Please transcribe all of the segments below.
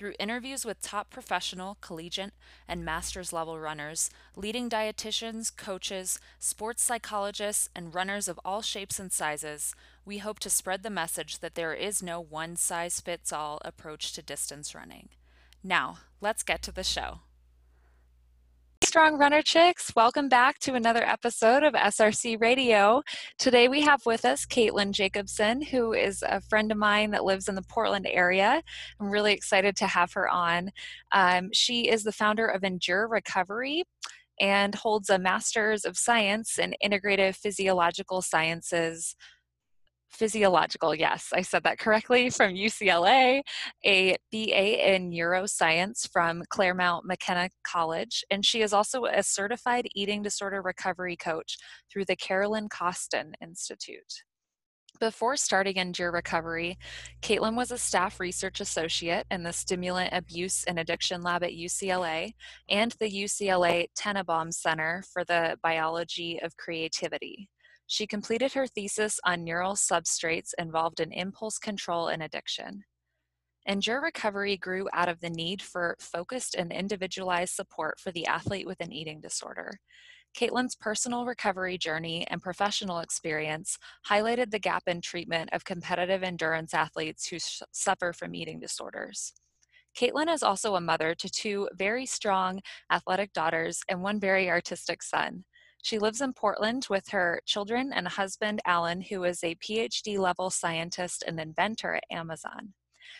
Through interviews with top professional, collegiate, and master's level runners, leading dietitians, coaches, sports psychologists, and runners of all shapes and sizes, we hope to spread the message that there is no one size fits all approach to distance running. Now, let's get to the show. Strong Runner Chicks, welcome back to another episode of SRC Radio. Today we have with us Caitlin Jacobson, who is a friend of mine that lives in the Portland area. I'm really excited to have her on. Um, she is the founder of Endure Recovery and holds a Master's of Science in Integrative Physiological Sciences physiological, yes, I said that correctly, from UCLA, a BA in neuroscience from Claremont McKenna College, and she is also a certified eating disorder recovery coach through the Carolyn Costin Institute. Before starting Endure Recovery, Caitlin was a staff research associate in the Stimulant Abuse and Addiction Lab at UCLA and the UCLA Tennenbaum Center for the Biology of Creativity. She completed her thesis on neural substrates involved in impulse control and addiction. Endure Recovery grew out of the need for focused and individualized support for the athlete with an eating disorder. Caitlin's personal recovery journey and professional experience highlighted the gap in treatment of competitive endurance athletes who suffer from eating disorders. Caitlin is also a mother to two very strong athletic daughters and one very artistic son. She lives in Portland with her children and husband, Alan, who is a PhD level scientist and inventor at Amazon.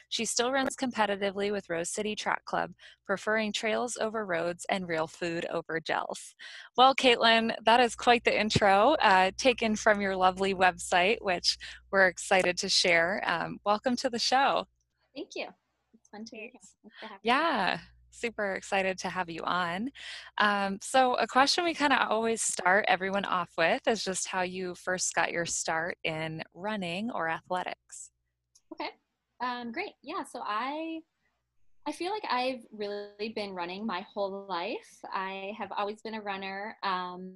She still runs competitively with Rose City Track Club, preferring trails over roads and real food over gels. Well, Caitlin, that is quite the intro uh, taken from your lovely website, which we're excited to share. Um, welcome to the show. Thank you. It's fun to be here. Yeah super excited to have you on. Um, so, a question we kind of always start everyone off with is just how you first got your start in running or athletics. Okay, um, great. Yeah, so I I feel like I've really been running my whole life. I have always been a runner, um,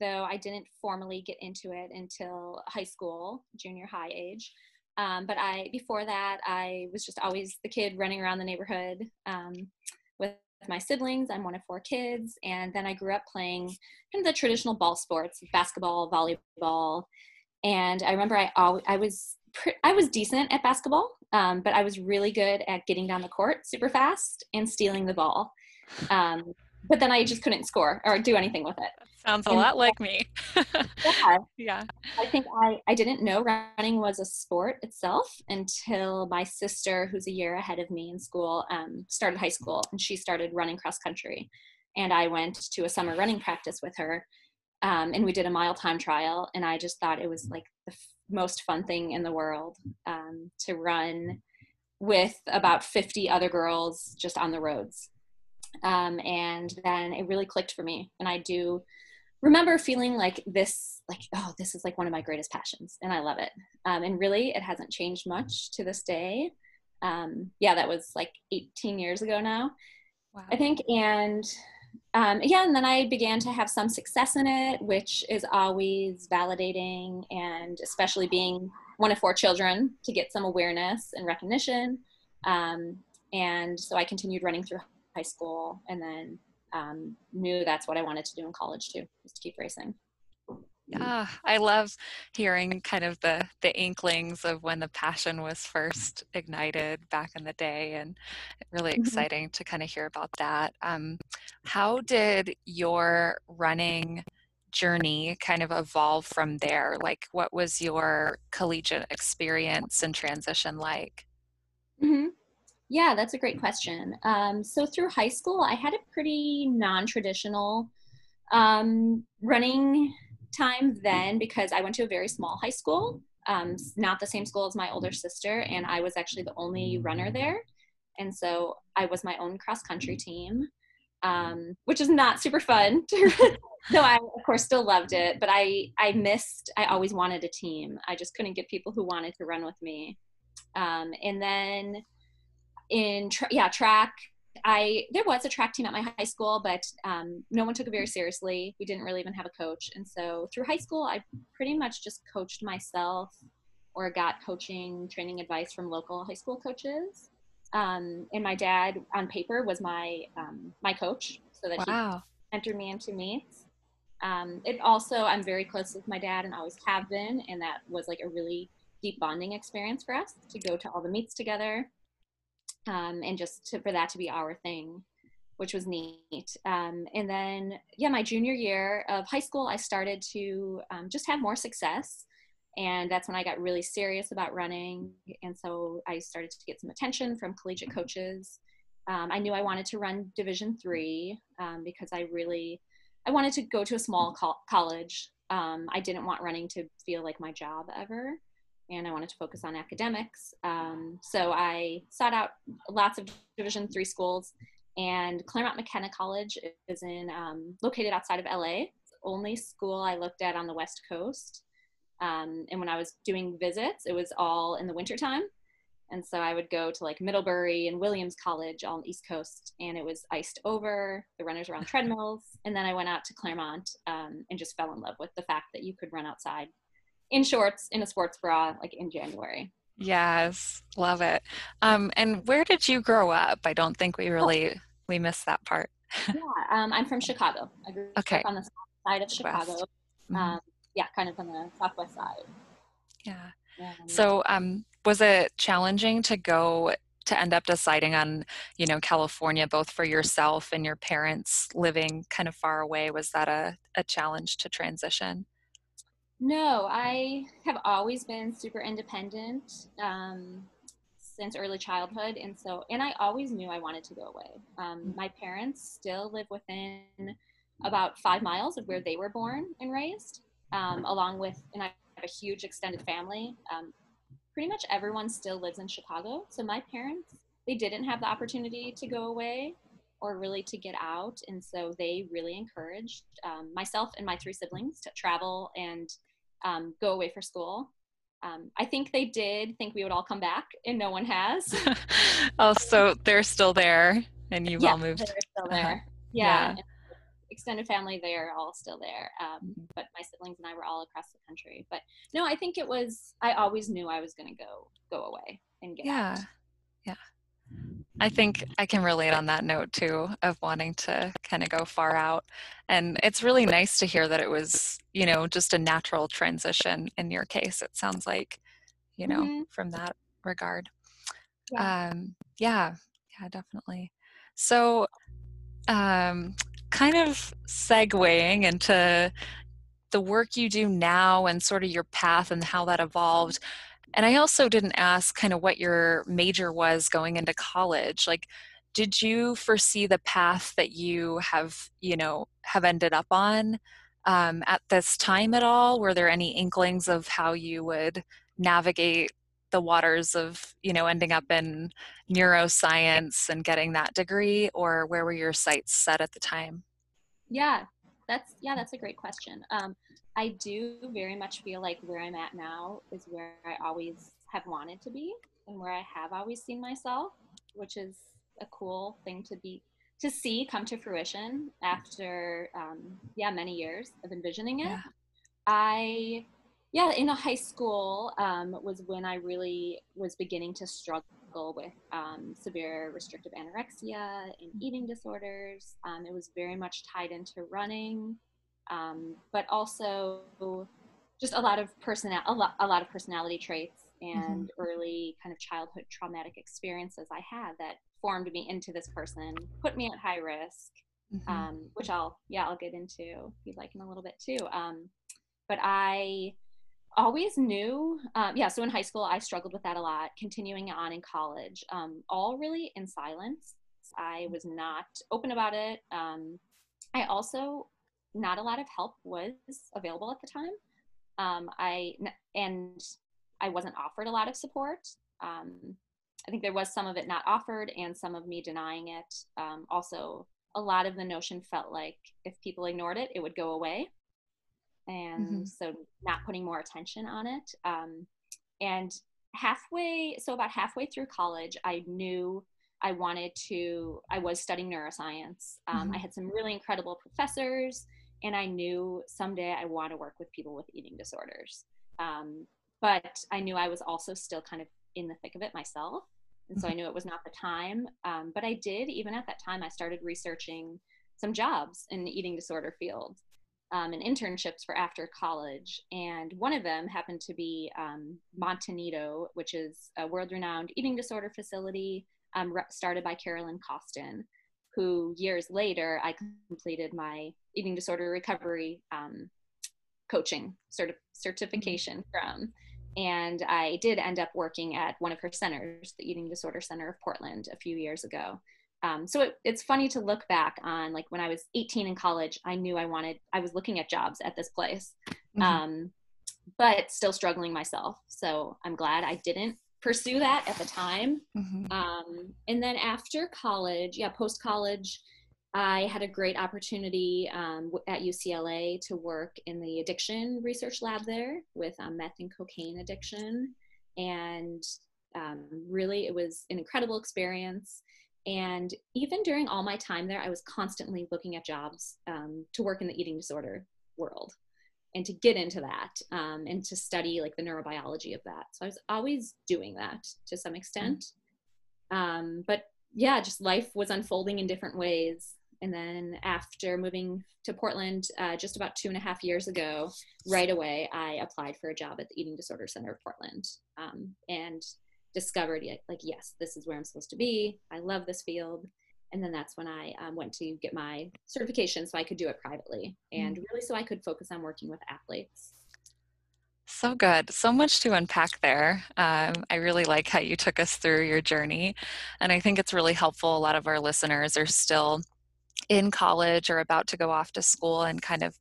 though I didn't formally get into it until high school, junior high age. Um, but I before that I was just always the kid running around the neighborhood um, with my siblings. I'm one of four kids, and then I grew up playing kind of the traditional ball sports, basketball, volleyball, and I remember I always, I was I was decent at basketball, um, but I was really good at getting down the court super fast and stealing the ball. Um, but then I just couldn't score or do anything with it. Sounds a and lot like me. yeah. yeah. I think I, I didn't know running was a sport itself until my sister, who's a year ahead of me in school, um, started high school and she started running cross country. And I went to a summer running practice with her um, and we did a mile time trial. And I just thought it was like the f- most fun thing in the world um, to run with about 50 other girls just on the roads. Um, and then it really clicked for me. And I do remember feeling like this, like, oh, this is like one of my greatest passions, and I love it. Um, and really, it hasn't changed much to this day. Um, yeah, that was like 18 years ago now, wow. I think. And um, yeah, and then I began to have some success in it, which is always validating, and especially being one of four children to get some awareness and recognition. Um, and so I continued running through high school and then um, knew that's what I wanted to do in college too, was to keep racing. Yeah, I love hearing kind of the the inklings of when the passion was first ignited back in the day, and really mm-hmm. exciting to kind of hear about that. Um, how did your running journey kind of evolve from there? Like, what was your collegiate experience and transition like? Mm-hmm. Yeah, that's a great question. Um, so through high school, I had a pretty non-traditional um, running time then because I went to a very small high school, um, not the same school as my older sister, and I was actually the only runner there. And so I was my own cross country team, um, which is not super fun. so I, of course, still loved it, but I I missed. I always wanted a team. I just couldn't get people who wanted to run with me. Um, and then in tra- yeah track I there was a track team at my high school, but um, no one took it very seriously. We didn't really even have a coach, and so through high school, I pretty much just coached myself, or got coaching training advice from local high school coaches. Um, and my dad, on paper, was my um, my coach, so that wow. he entered me into meets. Um, it also, I'm very close with my dad, and always have been, and that was like a really deep bonding experience for us to go to all the meets together um, and just to, for that to be our thing, which was neat. Um, and then, yeah, my junior year of high school, I started to um, just have more success. And that's when I got really serious about running. And so I started to get some attention from collegiate coaches. Um, I knew I wanted to run Division three um, because I really, I wanted to go to a small co- college. Um, I didn't want running to feel like my job ever and I wanted to focus on academics. Um, so I sought out lots of Division three schools, and Claremont McKenna College is in um, located outside of LA. It's the only school I looked at on the West Coast. Um, and when I was doing visits, it was all in the wintertime. And so I would go to like Middlebury and Williams College on the East Coast, and it was iced over. The runners were on treadmills. And then I went out to Claremont um, and just fell in love with the fact that you could run outside in shorts in a sports bra like in January. Yes, love it. Um, and where did you grow up? I don't think we oh. really oh. we missed that part. yeah, um, I'm from Chicago. I grew okay. up on the south side of Chicago. Mm-hmm. Um, yeah, kind of on the southwest side. Yeah. so, um, was it challenging to go to end up deciding on, you know, California, both for yourself and your parents living kind of far away? Was that a, a challenge to transition? No, I have always been super independent um, since early childhood, and so and I always knew I wanted to go away. Um, my parents still live within about five miles of where they were born and raised, um, along with and I have a huge extended family. Um, pretty much everyone still lives in Chicago, so my parents they didn't have the opportunity to go away or really to get out. And so they really encouraged um, myself and my three siblings to travel and um, go away for school. Um, I think they did think we would all come back, and no one has. oh, so they're still there, and you've yeah, all moved. They're still there. Yeah. yeah. Extended family, they're all still there. Um, mm-hmm. but my siblings and I were all across the country. But no, I think it was. I always knew I was going to go go away and get yeah. out. Yeah. I think I can relate on that note too of wanting to kind of go far out. And it's really nice to hear that it was, you know, just a natural transition in your case. It sounds like, you know, mm-hmm. from that regard. Yeah. Um, yeah, yeah, definitely. So, um, kind of segueing into the work you do now and sort of your path and how that evolved. And I also didn't ask kind of what your major was going into college. Like, did you foresee the path that you have, you know, have ended up on um, at this time at all? Were there any inklings of how you would navigate the waters of, you know, ending up in neuroscience and getting that degree, or where were your sights set at the time? Yeah, that's yeah, that's a great question. Um, I do very much feel like where I'm at now is where I always have wanted to be and where I have always seen myself, which is a cool thing to be to see come to fruition after um, yeah many years of envisioning it. Yeah. I yeah in a high school um, was when I really was beginning to struggle with um, severe restrictive anorexia and eating disorders. Um, it was very much tied into running um, but also just a lot of personal a lot, a lot of personality traits and mm-hmm. early kind of childhood traumatic experiences I had that formed me into this person, put me at high risk, mm-hmm. um, which I'll yeah I'll get into if you'd like in a little bit too. Um, but I always knew um, yeah so in high school i struggled with that a lot continuing on in college um, all really in silence i was not open about it um, i also not a lot of help was available at the time. Um, I and I wasn't offered a lot of support. Um, I think there was some of it not offered, and some of me denying it. Um, also, a lot of the notion felt like if people ignored it, it would go away, and mm-hmm. so not putting more attention on it. Um, and halfway, so about halfway through college, I knew I wanted to, I was studying neuroscience. Um, mm-hmm. I had some really incredible professors, and I knew someday I want to work with people with eating disorders. Um, but I knew I was also still kind of in the thick of it myself. And so I mm-hmm. knew it was not the time. Um, but I did, even at that time, I started researching some jobs in the eating disorder field um, and internships for after college. And one of them happened to be um, Monte Nido, which is a world renowned eating disorder facility um, started by Carolyn Costin, who years later I completed my eating disorder recovery um, coaching certi- certification from. And I did end up working at one of her centers, the Eating Disorder Center of Portland, a few years ago. Um, so it, it's funny to look back on like when I was 18 in college, I knew I wanted, I was looking at jobs at this place, mm-hmm. um, but still struggling myself. So I'm glad I didn't pursue that at the time. Mm-hmm. Um, and then after college, yeah, post college, I had a great opportunity um, at UCLA to work in the addiction research lab there with um, meth and cocaine addiction. And um, really, it was an incredible experience. And even during all my time there, I was constantly looking at jobs um, to work in the eating disorder world and to get into that um, and to study like the neurobiology of that. So I was always doing that to some extent. Um, but yeah, just life was unfolding in different ways. And then after moving to Portland uh, just about two and a half years ago, right away, I applied for a job at the Eating Disorder Center of Portland um, and discovered like, yes, this is where I'm supposed to be. I love this field and then that's when I um, went to get my certification so I could do it privately and mm. really so I could focus on working with athletes. So good. So much to unpack there. Um, I really like how you took us through your journey. And I think it's really helpful. A lot of our listeners are still in college or about to go off to school and kind of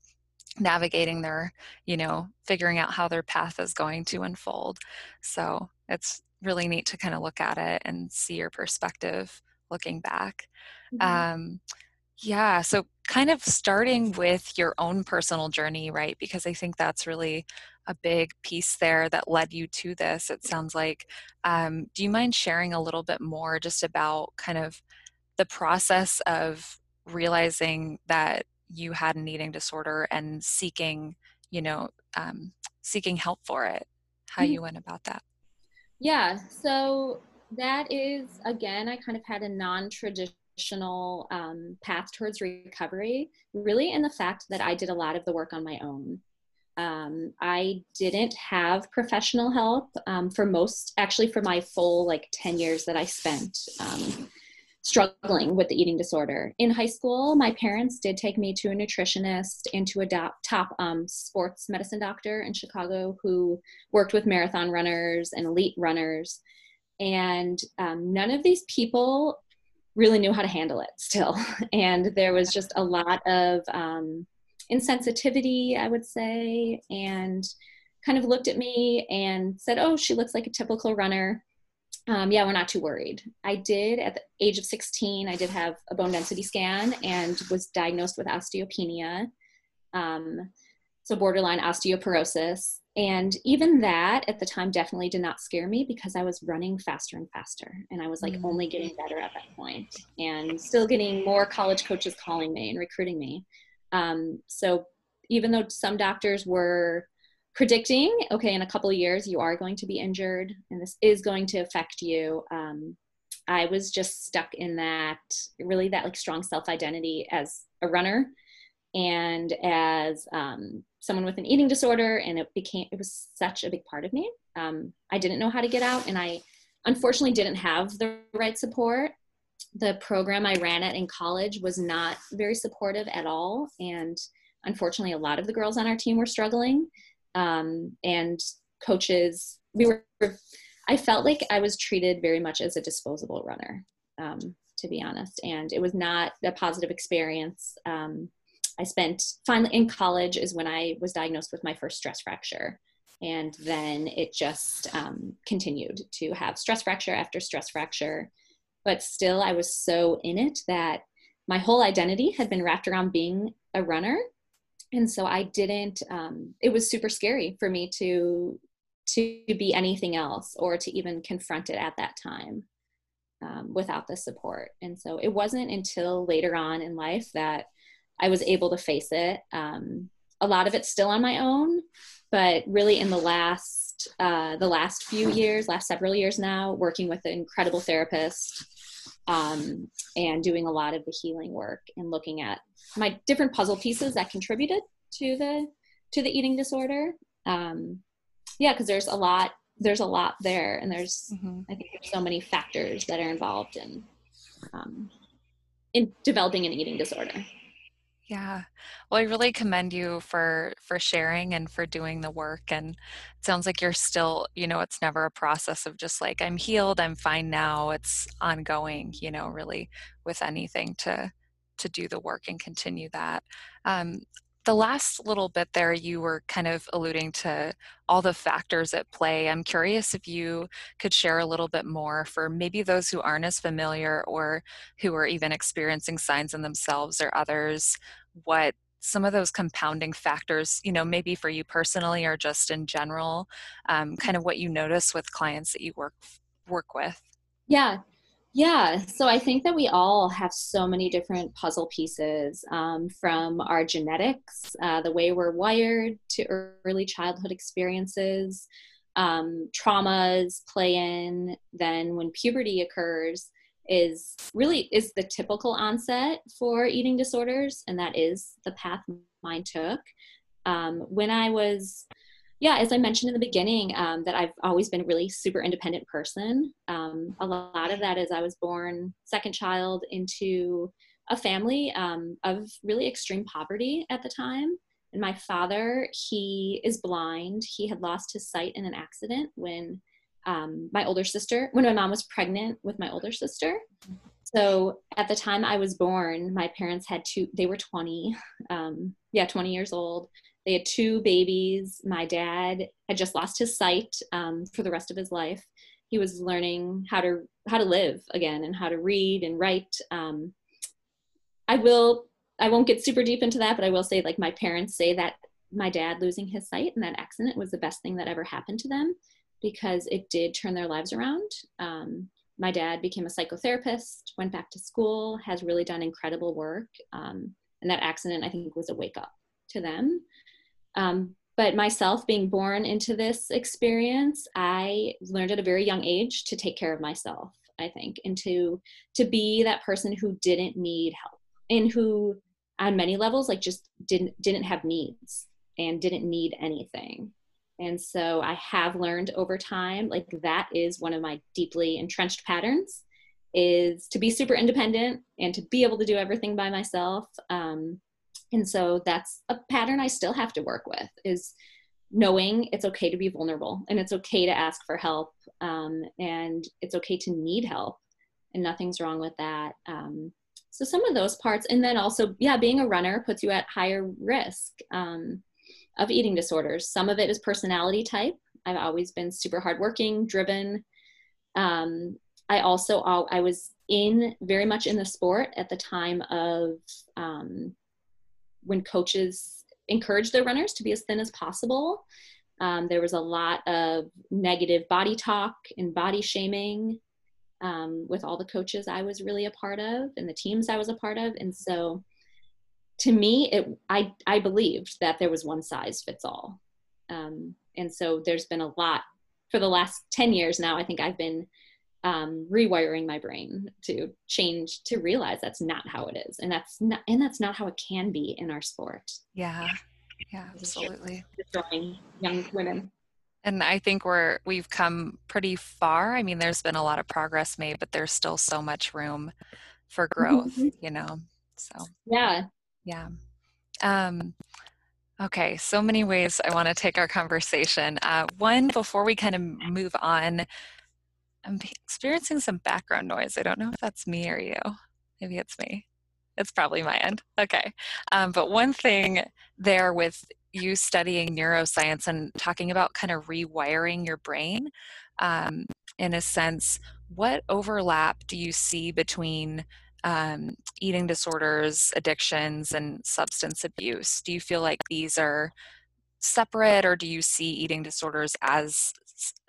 navigating their, you know, figuring out how their path is going to unfold. So it's really neat to kind of look at it and see your perspective looking back. Mm-hmm. Um, yeah, so kind of starting with your own personal journey, right? Because I think that's really a big piece there that led you to this. It sounds like. Um, do you mind sharing a little bit more just about kind of the process of realizing that you had an eating disorder and seeking, you know, um, seeking help for it? How mm-hmm. you went about that? Yeah. So that is again i kind of had a non-traditional um, path towards recovery really in the fact that i did a lot of the work on my own um, i didn't have professional help um, for most actually for my full like 10 years that i spent um, struggling with the eating disorder. In high school my parents did take me to a nutritionist and to a top um, sports medicine doctor in chicago who worked with marathon runners and elite runners. And um, none of these people really knew how to handle it still. And there was just a lot of um, insensitivity i would say and kind of looked at me and said oh she looks like a typical runner um, yeah we're not too worried i did at the age of 16 i did have a bone density scan and was diagnosed with osteopenia um, so borderline osteoporosis and even that at the time definitely did not scare me because I was running faster and faster. And I was like mm-hmm. only getting better at that point and still getting more college coaches calling me and recruiting me. Um, so even though some doctors were predicting, okay, in a couple of years you are going to be injured and this is going to affect you, um, I was just stuck in that really that like strong self identity as a runner and as um, someone with an eating disorder and it became it was such a big part of me. Um, i didn't know how to get out and i unfortunately didn't have the right support. The program i ran at in college was not very supportive at all and unfortunately a lot of the girls on our team were struggling um, and coaches we were i felt like i was treated very much as a disposable runner um, to be honest and it was not a positive experience um, I spent finally in college is when I was diagnosed with my first stress fracture. And then it just um, continued to have stress fracture after stress fracture. But still, I was so in it that my whole identity had been wrapped around being a runner. And so I didn't, um, it was super scary for me to to be anything else or to even confront it at that time um, without the support. And so it wasn't until later on in life that I was able to face it. Um, a lot of it's still on my own, but really in the last uh, the last few years, last several years now, working with an incredible therapist um, and doing a lot of the healing work and looking at my different puzzle pieces that contributed to the to the eating disorder. Um, yeah, because there's a lot there's a lot there, and there's mm-hmm. I think there's so many factors that are involved in um, in developing an eating disorder. Yeah. Well, I really commend you for for sharing and for doing the work and it sounds like you're still, you know, it's never a process of just like I'm healed, I'm fine now. It's ongoing, you know, really with anything to to do the work and continue that. Um, the last little bit there, you were kind of alluding to all the factors at play. I'm curious if you could share a little bit more for maybe those who aren't as familiar or who are even experiencing signs in themselves or others, what some of those compounding factors, you know, maybe for you personally or just in general, um, kind of what you notice with clients that you work work with. Yeah, yeah, so I think that we all have so many different puzzle pieces um, from our genetics, uh, the way we're wired, to early childhood experiences. Um, traumas play in. Then when puberty occurs, is really is the typical onset for eating disorders, and that is the path mine took. Um, when I was yeah, as I mentioned in the beginning, um, that I've always been a really super independent person. Um, a lot of that is I was born second child into a family um, of really extreme poverty at the time. And my father, he is blind. He had lost his sight in an accident when um, my older sister, when my mom was pregnant with my older sister. So at the time I was born, my parents had two, they were 20, um, yeah, 20 years old they had two babies. My dad had just lost his sight um, for the rest of his life. He was learning how to how to live again and how to read and write. Um, I will I won't get super deep into that, but I will say like my parents say that my dad losing his sight and that accident was the best thing that ever happened to them because it did turn their lives around. Um, my dad became a psychotherapist, went back to school, has really done incredible work. Um, and that accident, I think, was a wake up to them. Um, but myself being born into this experience, I learned at a very young age to take care of myself, I think, and to to be that person who didn't need help and who on many levels like just didn't didn't have needs and didn't need anything. And so I have learned over time like that is one of my deeply entrenched patterns is to be super independent and to be able to do everything by myself. Um, and so that's a pattern i still have to work with is knowing it's okay to be vulnerable and it's okay to ask for help um, and it's okay to need help and nothing's wrong with that um, so some of those parts and then also yeah being a runner puts you at higher risk um, of eating disorders. Some of it is personality type. I've always been super hardworking driven um, i also i was in very much in the sport at the time of um, when coaches encourage their runners to be as thin as possible. Um, there was a lot of negative body talk and body shaming um, with all the coaches I was really a part of and the teams I was a part of. And so to me, it, I, I believed that there was one size fits all. Um, and so there's been a lot for the last 10 years now. I think I've been um, rewiring my brain to change to realize that's not how it is. And that's not and that's not how it can be in our sport. Yeah. Yeah. Absolutely. destroying young women. And i think we're we've come pretty far. I mean there's been a lot of progress made but there's still so much room for growth you know so. Yeah. Yeah. Um Okay, so many ways I want to take our conversation. Uh, one, before we kind of move on, I'm experiencing some background noise. I don't know if that's me or you. Maybe it's me. It's probably my end. Okay. Um, but one thing there with you studying neuroscience and talking about kind of rewiring your brain, um, in a sense, what overlap do you see between um, eating disorders, addictions, and substance abuse? Do you feel like these are separate, or do you see eating disorders as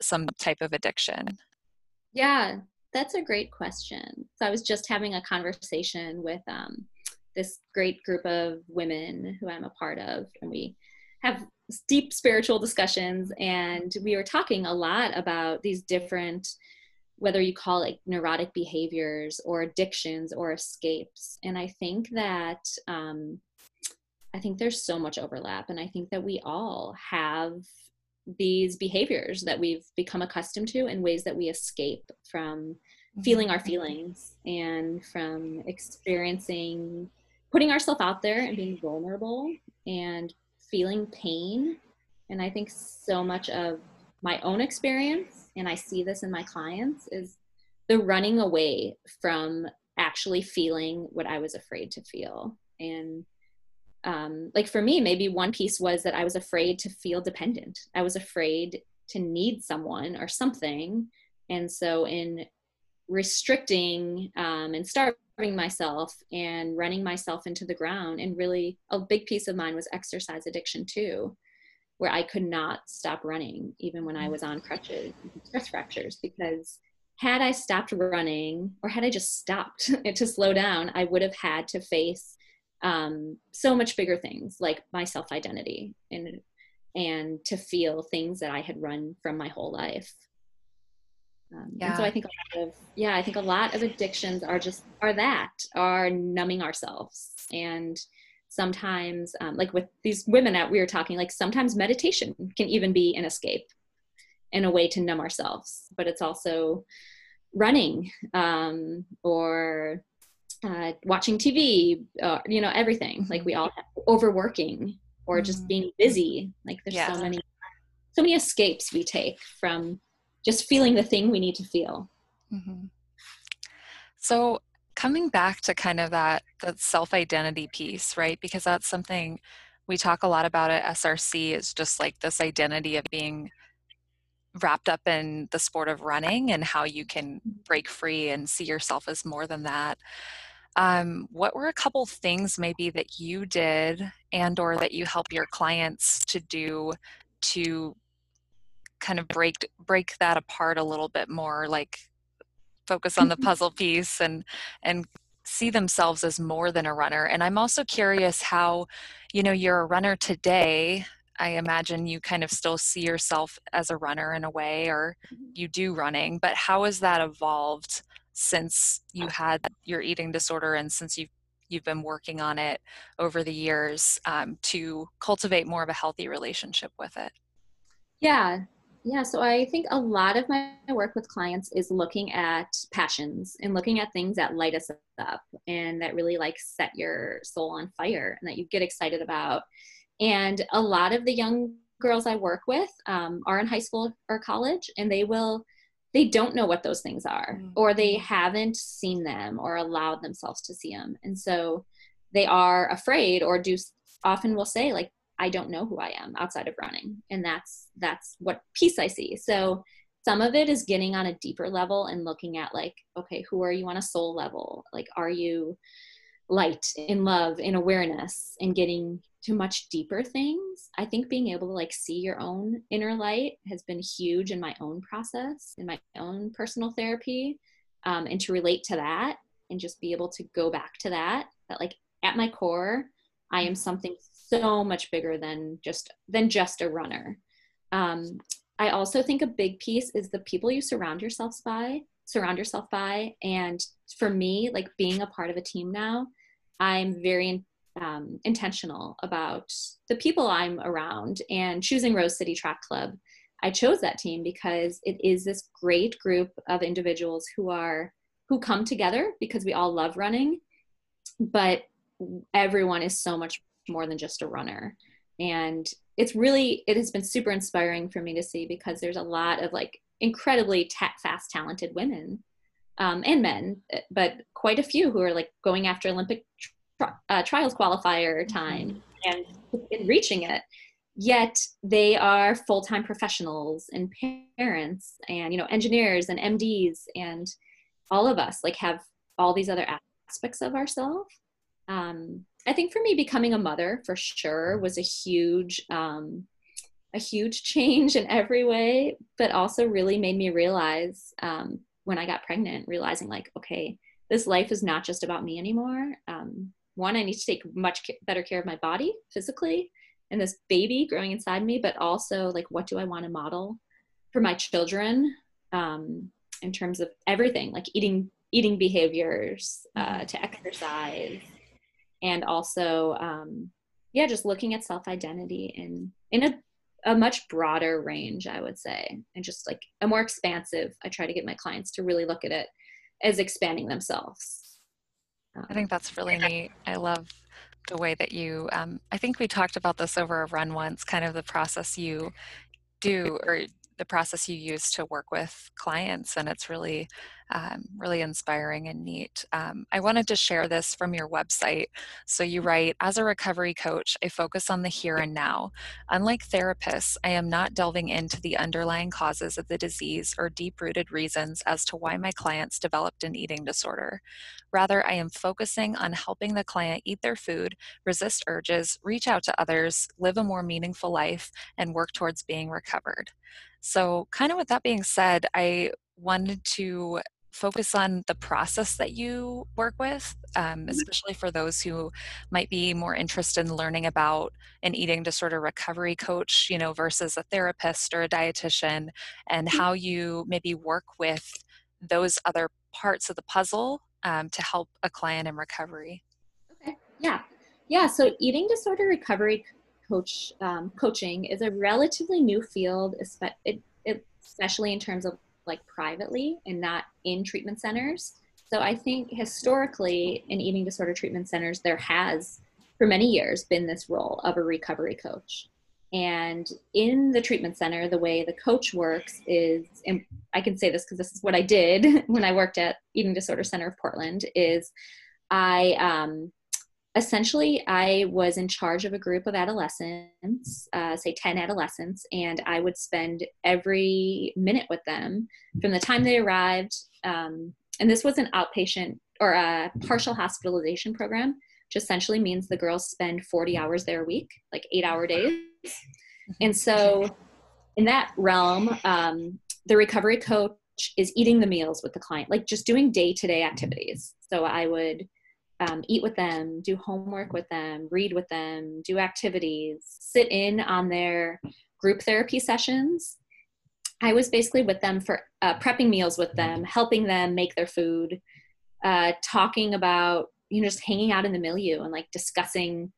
some type of addiction? Yeah, that's a great question. So I was just having a conversation with um, this great group of women who I'm a part of, and we have deep spiritual discussions. And we were talking a lot about these different, whether you call it neurotic behaviors or addictions or escapes. And I think that um, I think there's so much overlap, and I think that we all have these behaviors that we've become accustomed to in ways that we escape from feeling our mm-hmm. feelings and from experiencing putting ourselves out there and being vulnerable and feeling pain and i think so much of my own experience and i see this in my clients is the running away from actually feeling what i was afraid to feel and um, like for me, maybe one piece was that I was afraid to feel dependent. I was afraid to need someone or something. And so, in restricting um, and starving myself and running myself into the ground, and really a big piece of mine was exercise addiction too, where I could not stop running even when I was on crutches, stress fractures, because had I stopped running or had I just stopped to slow down, I would have had to face um, so much bigger things like my self identity and and to feel things that I had run from my whole life. Um, yeah. And so I think a lot of yeah, I think a lot of addictions are just are that are numbing ourselves and sometimes um, like with these women that we were talking like sometimes meditation can even be an escape in a way to numb ourselves but it's also running um, or uh, watching TV, uh, you know, everything. Like we all overworking or just mm-hmm. being busy. Like there's yeah. so many, so many escapes we take from just feeling the thing we need to feel. Mm-hmm. So coming back to kind of that that self identity piece, right? Because that's something we talk a lot about at SRC is just like this identity of being wrapped up in the sport of running and how you can mm-hmm. break free and see yourself as more than that um, what were a couple things maybe that you did and or that you help your clients to do to kind of break break that apart a little bit more like focus on the mm-hmm. puzzle piece and and see themselves as more than a runner and i'm also curious how you know you're a runner today i imagine you kind of still see yourself as a runner in a way or mm-hmm. you do running but how has that evolved since you had your eating disorder and since you've you've been working on it over the years um, to cultivate more of a healthy relationship with it? Yeah. Yeah so i think a lot of my work with clients is looking at passions and looking at things that light us up and that really like set your soul on fire and that you get excited about. And a lot of the young girls i work with um, are in high school or college and they will they don't know what those things are mm-hmm. or they haven't seen them or allowed themselves to see them and so they are afraid or do often will say like i don't know who i am outside of running. And that's that's what piece i see. So some of it is getting on a deeper level and looking at like okay who are you on a soul level? Like are you light in love in awareness and getting to much deeper things i think being able to like see your own inner light has been huge in my own process in my own personal therapy um, and to relate to that and just be able to go back to that that like at my core i am something so much bigger than just than just a runner. Um, i also think a big piece is the people you surround yourselves by surround yourself by and for me like being a part of a team now I'm very um, intentional about the people I'm around and choosing Rose City Track Club. I chose that team because it is this great group of individuals who are who come together because we all love running, but everyone is so much more than just a runner. And it's really it has been super inspiring for me to see because there's a lot of like incredibly ta- fast talented women um, and men, but quite a few who are like going after Olympic uh, trials qualifier mm-hmm. time and in reaching it. Yet they are full-time professionals and parents and you know engineers and MDs and all of us like have all these other aspects of ourselves. Um, I think for me, becoming a mother for sure was a huge um, a huge change in every way, but also really made me realize um, when I got pregnant, realizing like, okay, this life is not just about me anymore. Um, one, I need to take much better care of my body physically and this baby growing inside me, but also like, what do I want to model for my children um, in terms of everything, like eating eating behaviors, uh, to exercise, and also, um, yeah, just looking at self identity in in a, a much broader range, I would say, and just like a more expansive. I try to get my clients to really look at it as expanding themselves. I think that's really neat. I love the way that you um, i think we talked about this over a run once kind of the process you do or the process you use to work with clients and it's really um, really inspiring and neat. Um, i wanted to share this from your website. So you write as a recovery coach i focus on the here and now. Unlike therapists i am not delving into the underlying causes of the disease or deep-rooted reasons as to why my clients developed an eating disorder. Rather i am focusing on helping the client eat their food resist urges reach out to others live a more meaningful life and work towards being recovered so, kind of with that being said, I wanted to focus on the process that you work with, um, mm-hmm. especially for those who might be more interested in learning about an eating disorder recovery coach, you know, versus a therapist or a dietitian, and mm-hmm. how you maybe work with those other parts of the puzzle um, to help a client in recovery. Okay. Yeah. Yeah. So, eating disorder recovery coach um, coaching is a relatively new field, especially in terms of like privately and not in treatment centers. So I think historically in eating disorder treatment centers, there has for many years been this role of a recovery coach. And in the treatment center, the way the coach works is, and I can say this because this is what I did when I worked at Eating Disorder Center of Portland, is I um, essentially i was in charge of a group of adolescents uh, say 10 adolescents and i would spend every minute with them from the time they arrived um, and this was an outpatient or a partial hospitalization program which essentially means the girls spend 40 hours there a week like eight hour days. And so in that realm um, the recovery coach is eating the meals with the client like just doing day-to-day activities. So i would um, eat with them, do homework with them, read with them, do activities, sit in on their group therapy sessions. I was basically with them for uh, prepping meals with them, helping them make their food, uh, talking about, you know, just hanging out in the milieu and like discussing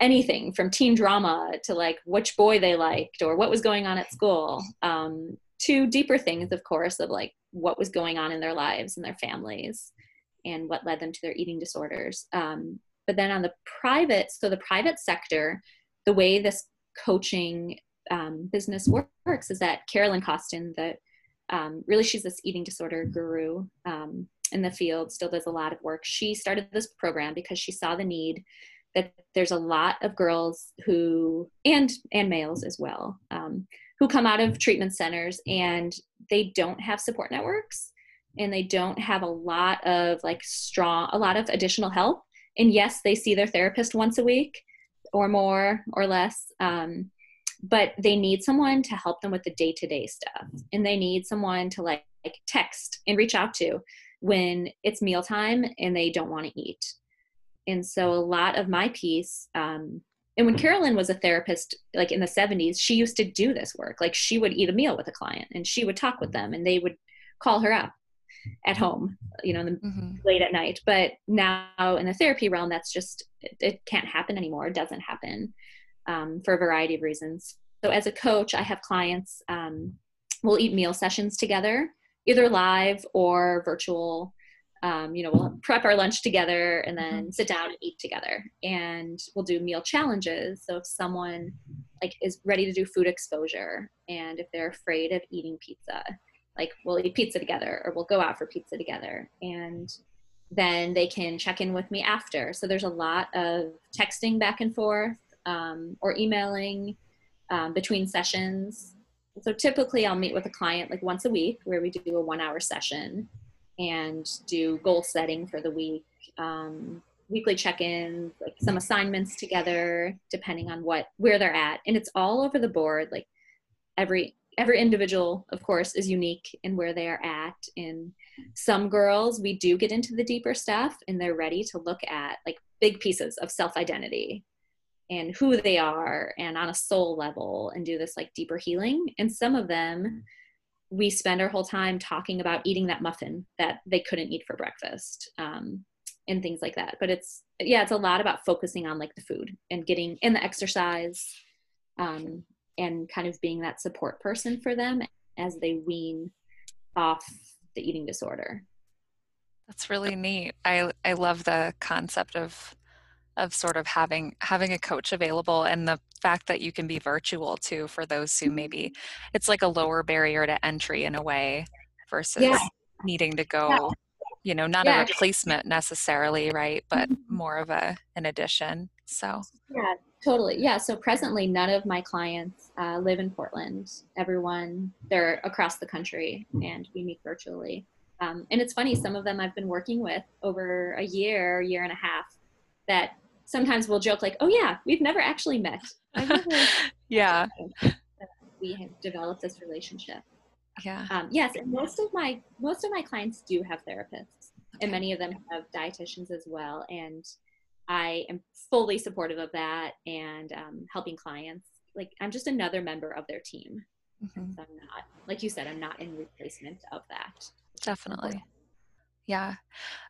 anything from teen drama to like which boy they liked or what was going on at school um, to deeper things, of course, of like what was going on in their lives and their families and what led them to their eating disorders. Um, but then on the private, so the private sector, the way this coaching um, business works is that Carolyn Costin, that um, really she's this eating disorder guru um, in the field, still does a lot of work. She started this program because she saw the need that there's a lot of girls who and and males as well um, who come out of treatment centers and they don't have support networks and they don't have a lot of like strong a lot of additional help. And yes they see their therapist once a week or more or less um, but they need someone to help them with the day-to-day stuff. And they need someone to like, like text and reach out to when it's mealtime and they don't want to eat. And so a lot of my piece um, and when carolyn was a therapist like in the 70s she used to do this work. Like she would eat a meal with a client and she would talk with them and they would call her up at home, you know, mm-hmm. late at night. But now in the therapy realm, that's just, it, it can't happen anymore. It doesn't happen um, for a variety of reasons. So as a coach, I have clients, um, we'll eat meal sessions together, either live or virtual. Um, you know, we'll prep our lunch together and then mm-hmm. sit down and eat together. And we'll do meal challenges. So if someone like is ready to do food exposure and if they're afraid of eating pizza, like we'll eat pizza together or we'll go out for pizza together. And then they can check in with me after. So there's a lot of texting back and forth um, or emailing um, between sessions. So typically i'll meet with a client like once a week where we do a one hour session and do goal setting for the week um, weekly check-ins like some assignments together depending on what where they're at. And it's all over the board like every every individual, of course, is unique in where they are at. In some girls, we do get into the deeper stuff and they're ready to look at like big pieces of self identity and who they are and on a soul level and do this like deeper healing. And some of them, we spend our whole time talking about eating that muffin that they couldn't eat for breakfast um, and things like that. But it's, yeah, it's a lot about focusing on like the food and getting in the exercise um, and kind of being that support person for them as they wean off the eating disorder. That's really neat. I I love the concept of of sort of having having a coach available and the fact that you can be virtual too for those who maybe it's like a lower barrier to entry in a way versus yeah. needing to go yeah. you know not yeah. a replacement necessarily right but mm-hmm. more of a an addition so yeah totally yeah so presently none of my clients uh, live in portland everyone they're across the country and we meet virtually um, and it's funny some of them i've been working with over a year year and a half that sometimes we'll joke like, "Oh yeah, we've never actually met." Never yeah. We have developed this relationship. Yeah. Um, yes, and most of my most of my clients do have therapists, okay. and many of them have dietitians as well. And I am fully supportive of that and um, helping clients. Like I'm just another member of their team. Mm-hmm. So I'm not, like you said, I'm not in replacement of that. Definitely. Yeah.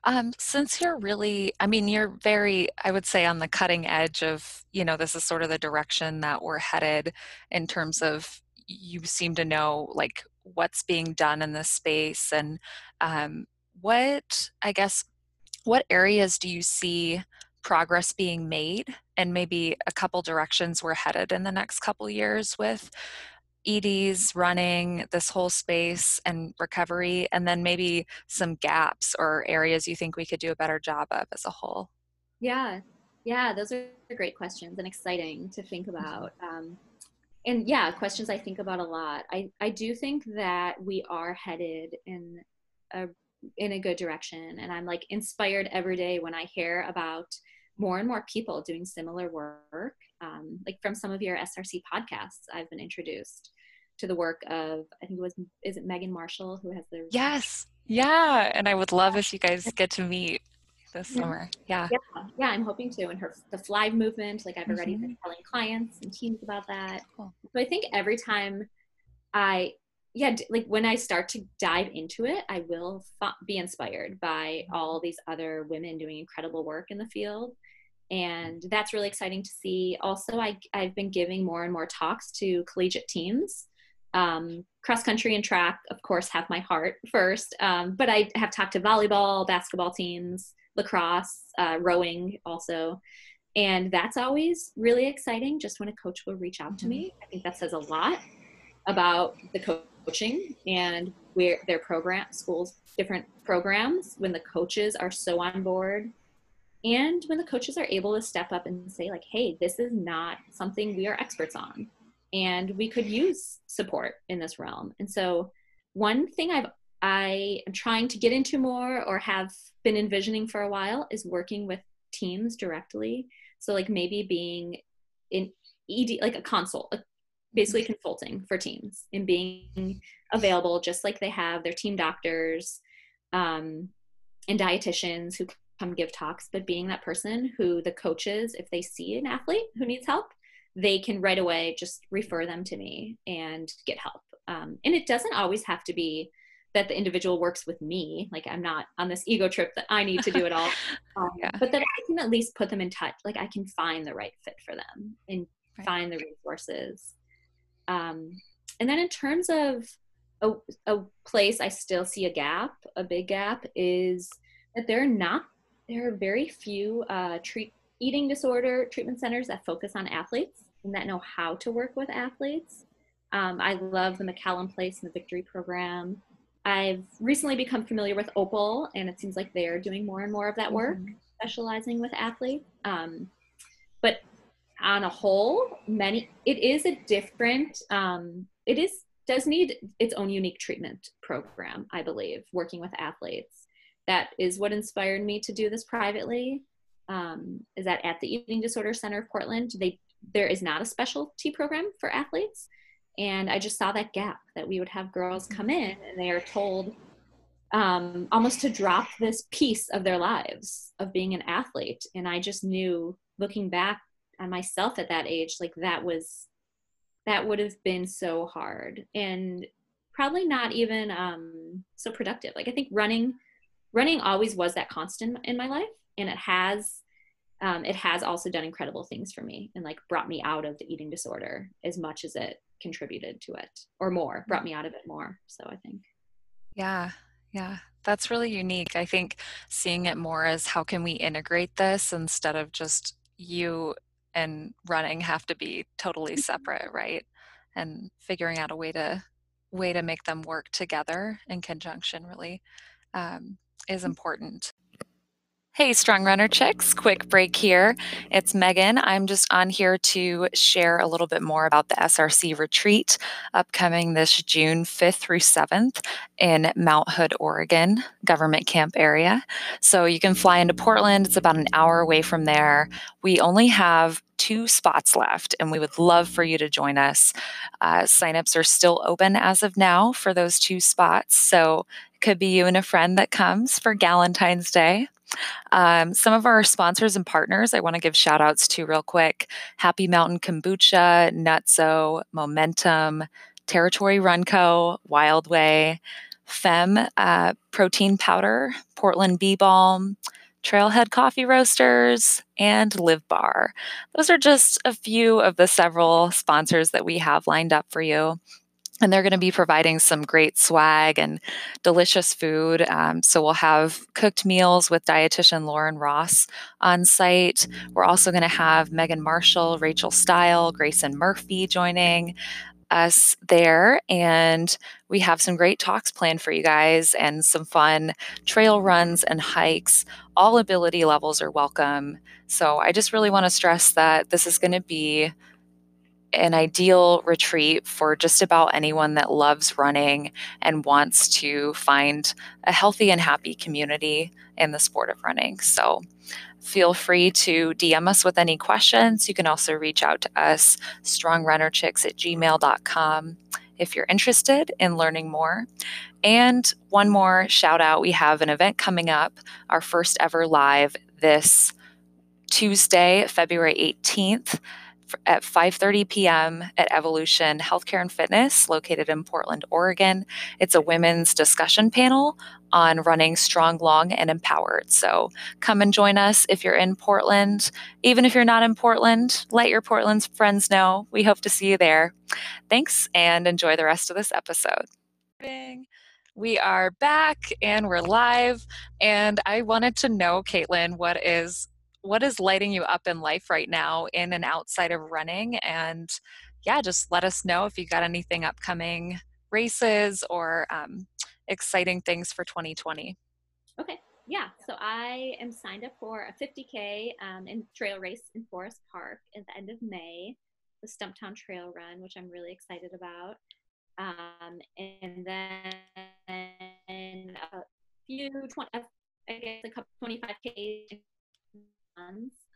Um, since you're really, I mean, you're very, I would say, on the cutting edge of, you know, this is sort of the direction that we're headed in terms of you seem to know like what's being done in this space and um, what, I guess, what areas do you see progress being made and maybe a couple directions we're headed in the next couple years with EDs, running, this whole space and recovery, and then maybe some gaps or areas you think we could do a better job of as a whole? Yeah, yeah, those are great questions and exciting to think mm-hmm. about. Um, and yeah, questions I think about a lot. I, I do think that we are headed in a in a good direction, and I'm like inspired every day when I hear about more and more people doing similar work. Um, like from some of your SRC podcasts, I've been introduced to the work of I think it was is it Megan Marshall who has the yes. Yeah. And I would love if you guys get to meet this summer. Yeah. Yeah. Yeah I'm hoping to. And her the Fly movement like I've already mm-hmm. been telling clients and teams about that. Cool. so I think every time I yeah like when I start to dive into it I will be inspired by all these other women doing incredible work in the field and that's really exciting to see also I, i've been giving more and more talks to collegiate teams um, cross country and track, of course, have my heart first. Um, but I have talked to volleyball, basketball teams, lacrosse, uh, rowing also. And that's always really exciting just when a coach will reach out to me. Mm-hmm. I think that says a lot about the coaching and where their program, schools, different programs, when the coaches are so on board and when the coaches are able to step up and say like hey this is not something we are experts on and we could use support in this realm. And so, one thing I've I am trying to get into more or have been envisioning for a while is working with teams directly. So, like maybe being in ED, like a consult, basically consulting for teams and being available just like they have their team doctors um, and dietitians who come give talks, but being that person who the coaches, if they see an athlete who needs help, they can right away just refer them to me and get help. Um, and it doesn't always have to be that the individual works with me. Like I'm not on this ego trip that I need to do it all. Um, yeah. But that I can at least put them in touch. Like I can find the right fit for them and right. find the resources. Um, and then in terms of a, a place I still see a gap, a big gap, is that there are not there are very few uh, treat eating disorder treatment centers that focus on athletes and that know how to work with athletes. Um, I love the McCallum Place and the Victory Program. I've recently become familiar with Opal, and it seems like they're doing more and more of that work, mm-hmm. specializing with athletes. Um, but on a whole, many it is a different. Um, it is does need its own unique treatment program, I believe, working with athletes. That is what inspired me to do this privately. Um, is that at the Eating Disorder Center of Portland, they there is not a specialty program for athletes And I just saw that gap that we would have girls come in and they are told um, almost to drop this piece of their lives of being an athlete. And I just knew looking back on myself at that age, like that was, that would have been so hard and probably not even um, so productive. Like I think running, running always was that constant in my life and it has um, it has also done incredible things for me and like brought me out of the eating disorder as much as it contributed to it or more brought me out of it more so i think yeah yeah that's really unique i think seeing it more as how can we integrate this instead of just you and running have to be totally mm-hmm. separate right and figuring out a way to way to make them work together in conjunction really um, is mm. important Hey, Strong Runner Chicks, quick break here. It's Megan. I'm just on here to share a little bit more about the SRC retreat upcoming this June 5th through 7th in Mount Hood, Oregon, government camp area. So you can fly into Portland, it's about an hour away from there. We only have two spots left, and we would love for you to join us. Uh, signups are still open as of now for those two spots. So it could be you and a friend that comes for Galentine's Day. Um, some of our sponsors and partners I want to give shout outs to real quick Happy Mountain Kombucha, Nutso, Momentum, Territory Run Co, Wild Way, Fem uh, Protein Powder, Portland Bee Balm, Trailhead Coffee Roasters, and Live Bar. Those are just a few of the several sponsors that we have lined up for you and they're going to be providing some great swag and delicious food. Um, so we'll have cooked meals with dietitian Lauren Ross on site. We're also going to have Megan Marshall, Rachel Style, Grayson Murphy joining us there. And we have some great talks planned for you guys and some fun trail runs and hikes. All ability levels are welcome. So I just really want to stress that this is going to be an ideal retreat for just about anyone that loves running and wants to find a healthy and happy community in the sport of running. So feel free to DM us with any questions. You can also reach out to us, strongrunnerchicks at gmail.com, if you're interested in learning more. And one more shout out we have an event coming up, our first ever live this Tuesday, February 18th at 5:30 p.m. at Evolution Healthcare and Fitness located in Portland, Oregon. It's a women's discussion panel on running strong, long and empowered. So come and join us if you're in Portland. Even if you're not in Portland, let your Portland's friends know. We hope to see you there. Thanks and enjoy the rest of this episode. We are back and we're live. And I wanted to know, Caitlin, what is what is lighting you up in life right now in and outside of running? And yeah just let us know if you got anything upcoming races or um, exciting things for 2020 okay. Yeah. So i am signed up for a 50k um, in trail race in forest park at the end of may the stumptown trail run which i'm really excited about. Um, and then a few 20 i guess a couple 25k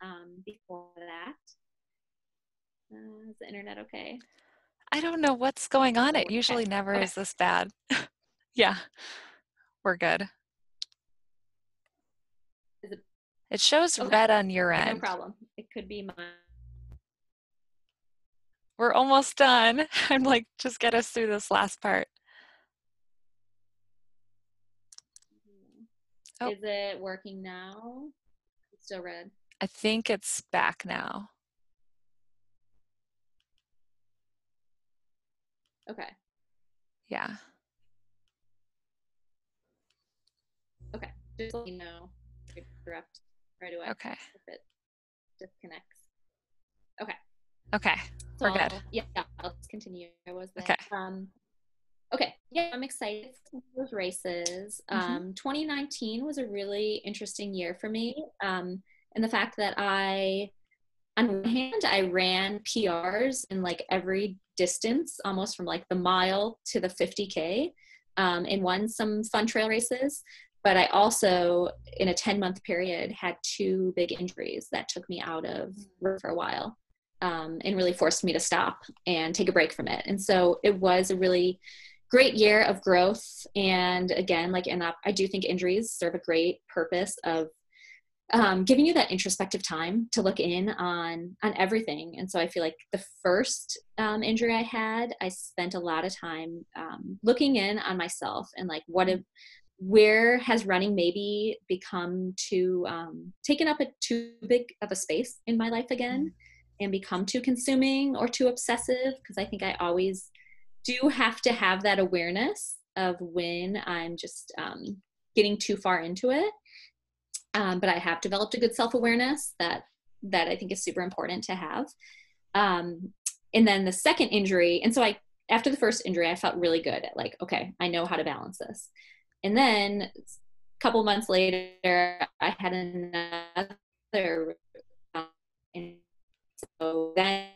um, before that. Uh, is the internet okay? I don't know what's going on. It usually never okay. is this bad. yeah, we're good. It, it, shows okay. red on your end. No problem. It could be mine. We're almost done. I'm like, just get us through this last part. Oh. Is it working now? Still red. I think it's back now. Okay. Yeah. Okay. Just let me know interrupt right away. Okay. If it disconnects. Okay. Okay. So We're good. Yeah, I'll just continue. I was there. Okay. Um, okay. Yeah, I'm excited for those races. Mm-hmm. Um, 2019 was a really interesting year for me. Um, and the fact that I, on one hand, I ran PRs in like every distance, almost from like the mile to the 50K, um, and won some fun trail races. But I also, in a 10 month period, had two big injuries that took me out of work for a while. um, and really forced me to stop and take a break from it. And so it was a really great year of growth. And again, like, and I do think injuries serve a great purpose of um, giving you that introspective time to look in on on everything. And so I feel like the first um, injury I had, I spent a lot of time um, looking in on myself and like what if where has running maybe become too um, taken up a too big of a space in my life again mm-hmm. and become too consuming or too obsessive because i think i always do have to have that awareness of when i'm just um, getting too far into it um, but i have developed a good self-awareness that that i think is super important to have um, and then the second injury and so i after the first injury i felt really good at like okay i know how to balance this and then a couple months later, I had another. And so then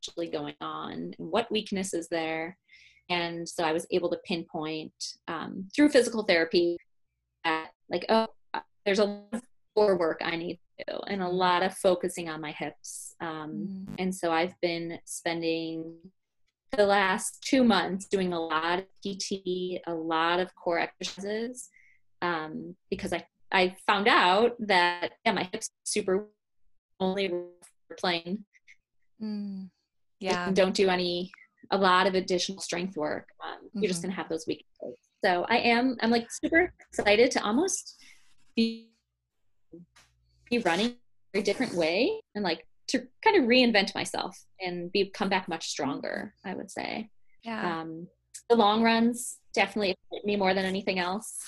actually going on and what weakness is there and so i was able to pinpoint um, through physical therapy that like oh there's a lot of core work i need to do and a lot of focusing on my hips um, mm. and so i've been spending the last two months doing a lot of PT, a lot of core exercises, um, because I, I found out that yeah, my hips super only playing. Mm, yeah. Don't do any a lot of additional strength work. Um, mm-hmm. You're just mm-hmm. gonna have those weak. So I am I'm like super excited to almost be be running a different way and like to kind of reinvent myself and be come back much stronger i would say yeah um, the long runs definitely hit me more than anything else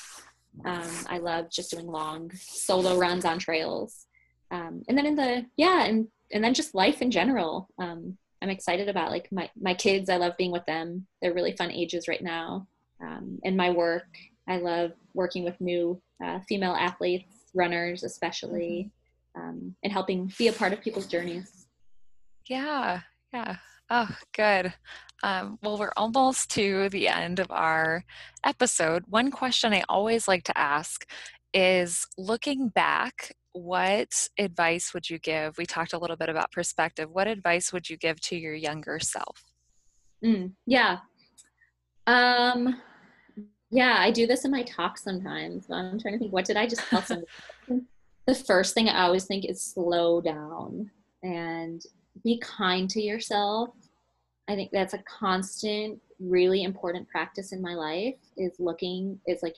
um, i love just doing long solo runs on trails um, and then in the yeah and and then just life in general um, i'm excited about like my my kids i love being with them they're really fun ages right now um, and my work i love working with new uh, female athletes runners especially mm-hmm um, and helping be a part of people's journeys. Yeah, yeah. Oh, good. Um, well, we're almost to the end of our episode. One question I always like to ask is looking back, what advice would you give? We talked a little bit about perspective. What advice would you give to your younger self? Mm, yeah. Um, yeah, I do this in my talks sometimes. I'm trying to think, what did I just tell someone? the first thing I always think is slow down and be kind to yourself. I think that's a constant, really important practice in my life is looking, is like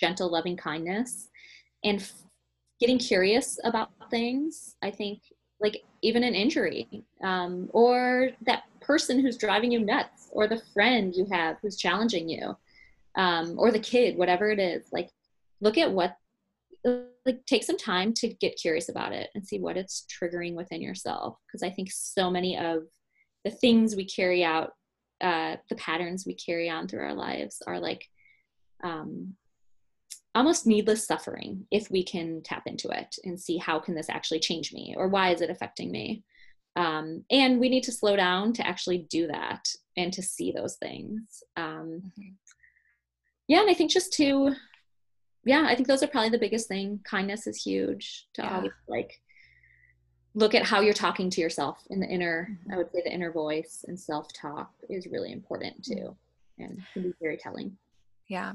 gentle, loving kindness and getting curious about things. I think, like, even an injury um, or that person who's driving you nuts or the friend you have who's challenging you um, or the kid, whatever it is, like, look at what like take some time to get curious about it and see what it's triggering within yourself because i think so many of the things we carry out uh, the patterns we carry on through our lives are like um, almost needless suffering if we can tap into it and see how can this actually change me or why is it affecting me um, and we need to slow down to actually do that and to see those things um, mm-hmm. yeah and i think just to yeah, I think those are probably the biggest thing. Kindness is huge to yeah. always like look at how you're talking to yourself in the inner, mm-hmm. I would say the inner voice and self talk is really important too and can be very telling. Yeah.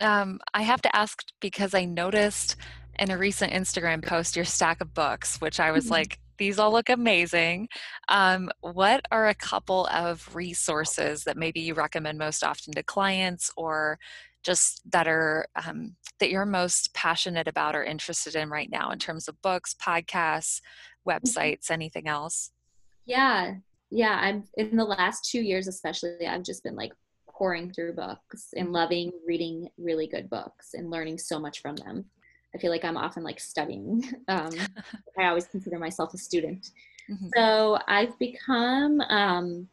Um, I have to ask because I noticed in a recent Instagram post your stack of books, which I was mm-hmm. like, these all look amazing. Um, what are a couple of resources that maybe you recommend most often to clients or just that are um, that you're most passionate about or interested in right now in terms of books podcasts mm-hmm. websites anything else yeah yeah i'm in the last two years especially i've just been like pouring through books and loving reading really good books and learning so much from them i feel like i'm often like studying um, i always consider myself a student mm-hmm. so i've become um,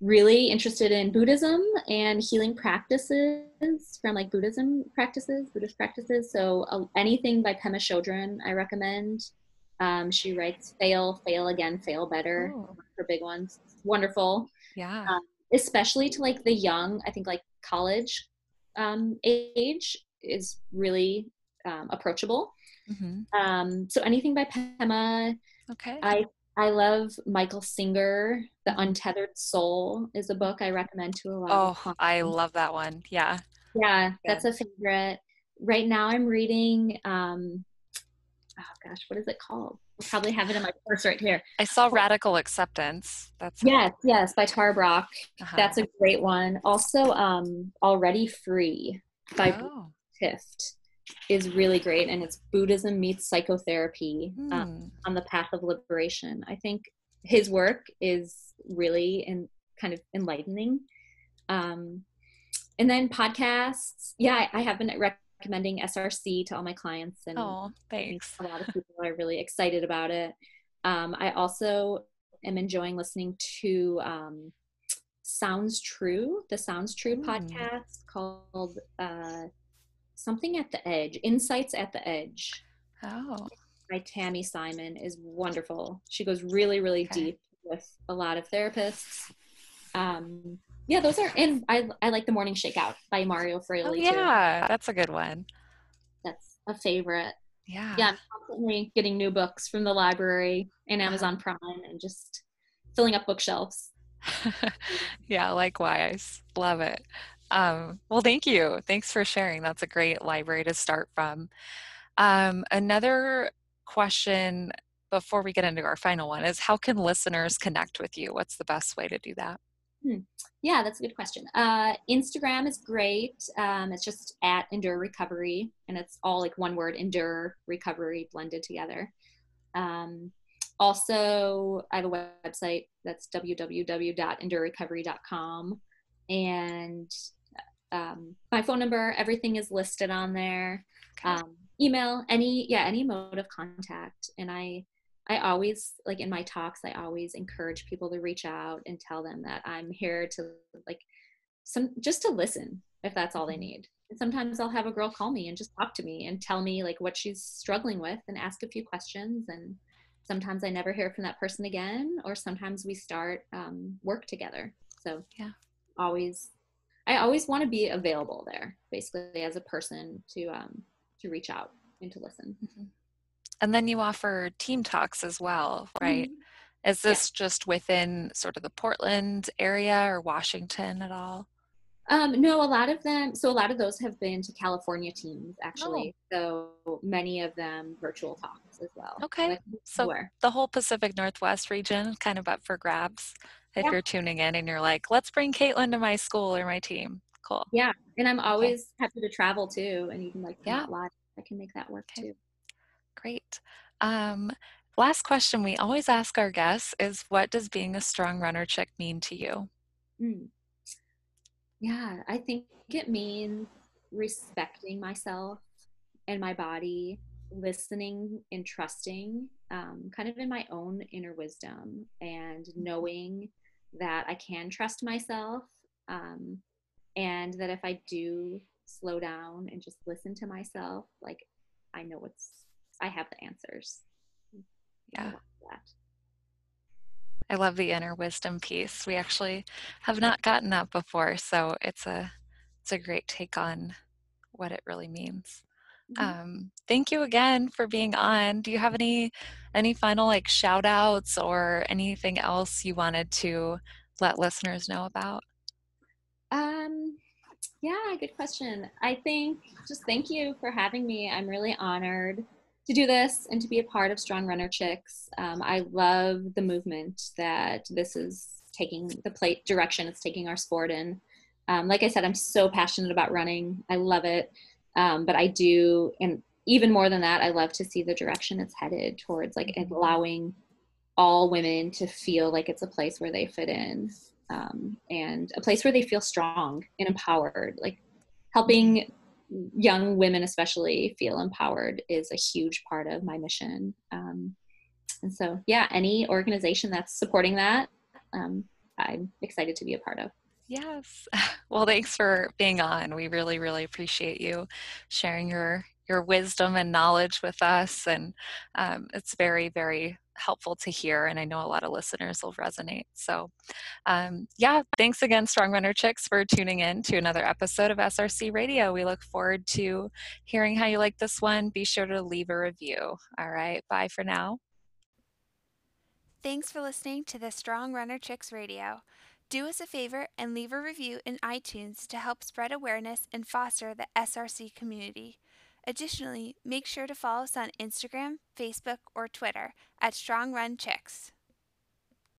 really interested in Buddhism and healing practices from like Buddhism practices, Buddhist practices. So uh, anything by Pema Chodron, I recommend. Um, she writes "Fail, Fail Again, Fail Better" oh. for big ones. wonderful. Yeah. Um, especially to like the young, I think like college um, age is really um, approachable. Mm-hmm. Um, so anything by Pema. Okay. I I love Michael Singer. The mm-hmm. Untethered Soul is a book I recommend to a lot. Oh, I love that one. Yeah. Yeah, that's a favorite. Right now, I'm reading. Um, oh gosh, what is it called? I probably have it in my purse right here. I saw Radical Acceptance. That's yes, yes, by Tara Brach. Uh-huh. That's a great one. Also, um, Already Free by oh. Tift is really great, and it's Buddhism meets psychotherapy mm. um, on the path of liberation. I think his work is really and kind of enlightening. Um, and then podcasts. Yeah, I, I have been recommending SRC to all my clients, and oh, thanks. A lot of people are really excited about it. Um, I also am enjoying listening to um, Sounds True, the Sounds True mm. podcast called uh, something at the edge, Insights at the Edge. Oh. By Tami Simon is wonderful. She goes really, really okay. deep with a lot of therapists. Um, yeah, those are and I I like the Morning Shakeout by Mario Fraioli. Oh, yeah, too. that's a good one. That's a favorite. Yeah. Yeah, I'm constantly getting new books from the library and Amazon Prime and just filling up bookshelves. yeah, likewise. Love it. Um, well, thank you. Thanks for sharing. That's a great library to start from. Um, another question before we get into our final one is how can listeners connect with you? What's the best way to do that? Hmm. Yeah, that's a good question. Uh, Instagram is great. Um, it's just at Endure Recovery, and it's all like one word Endure Recovery blended together. Um, also, I have a website that's www.endurerecovery.com, and um, my phone number, everything is listed on there. Okay. Um, email, any yeah, any mode of contact, and I I always like in my talks, I always encourage people to reach out and tell them that I'm here to like some just to listen if that's all they mm-hmm. need. And sometimes I'll have a girl call me and just talk to me and tell me like what she's struggling with and ask a few questions and sometimes I never hear from that person again or sometimes we start um, work together. So yeah, always I always want to be available there basically as a person to um, to reach out and to listen. Mm-hmm. And then you offer team talks as well, right? Mm-hmm. Is this yeah. just within sort of the Portland area or Washington at all? Um, no, a lot of them. So a lot of those have been to California teams, actually. Oh. So many of them virtual talks as well. Okay. So where. the whole Pacific Northwest region kind of up for grabs if yeah. you're tuning in and you're like, let's bring Caitlin to my school or my team. Cool. Yeah, and I'm always okay. happy to travel too, and even like yeah. live. I can make that work okay. too. Great. Um, last question we always ask our guests is what does being a strong runner chick mean to you? Mm. Yeah, I think it means respecting myself and my body, listening and trusting, um, kind of in my own inner wisdom, and knowing that I can trust myself. Um, and that if I do slow down and just listen to myself, like I know what's I have the answers. Yeah. I love the inner wisdom piece. We actually have not gotten that before, so it's a it's a great take on what it really means. Mm-hmm. Um, thank you again for being on. Do you have any any final like shout outs or anything else you wanted to let listeners know about? Um yeah, good question. I think just thank you for having me. I'm really honored to do this and to be a part of Strong Runner Chicks. Um, I love the movement that this is taking, the plate direction it's taking our sport in. Um, like I said, I'm so passionate about running. I love it. Um, but I do, and even more than that, I love to see the direction it's headed towards, like mm-hmm. allowing all women to feel like it's a place where they fit in um, and a place where they feel strong and empowered. Like helping young women especially feel empowered is a huge part of my mission. Um, and so yeah any organization that's supporting that um, i'm excited to be a part of. Yes. Well thanks for being on. We really really appreciate you sharing your your wisdom and knowledge with us. And um, it's very very helpful to hear, and I know a lot of listeners will resonate. So, um, yeah, thanks again, Strong Runner Chicks, for tuning in to another episode of SRC Radio. We look forward to hearing how you like this one. Be sure to leave a review. All right, bye for now. Thanks for listening to the Strong Runner Chicks Radio. Do us a favor and leave a review in iTunes to help spread awareness and foster the SRC community. Additionally, make sure to follow us on Instagram, Facebook, or Twitter at Strong Run Chicks.